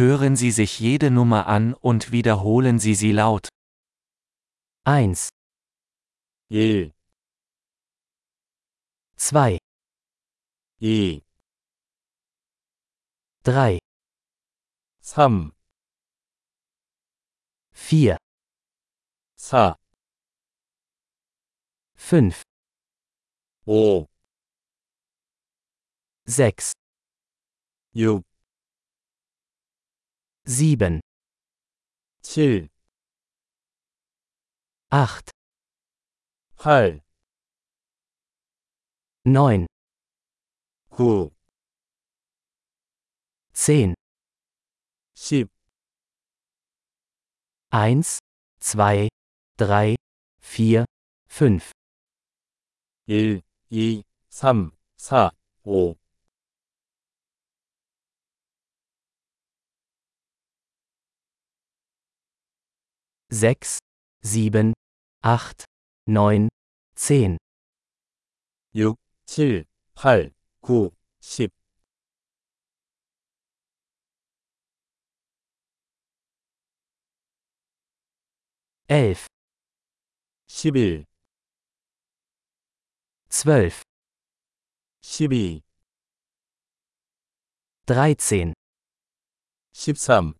Hören Sie sich jede Nummer an und wiederholen Sie sie laut. 1, 1, 2, 2, 3, 3, 4, 4, 5, 5, 6, 6, 7, 7, 8, 8, 9, 9, 10, 10, 1, 2, 3, 4, 5, 1, 2, 3, 4, 5, 6, 7, 8, 9, 10, 6, 7, 8, 9, 10, 11, 11, 12, 12, 13, 13,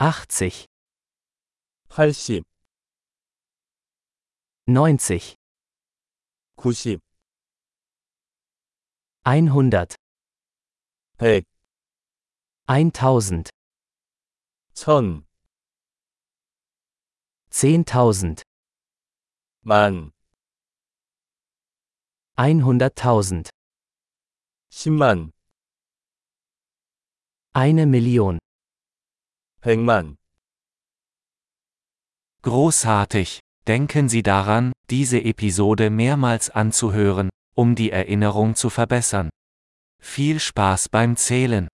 80, 80, 90, 90, 100, 100, 1000, 1000, 10.000, 만, 100.000, 10만, eine Million. 100만. Großartig! Denken Sie daran, diese Episode mehrmals anzuhören, um die Erinnerung zu verbessern. Viel Spaß beim Zählen!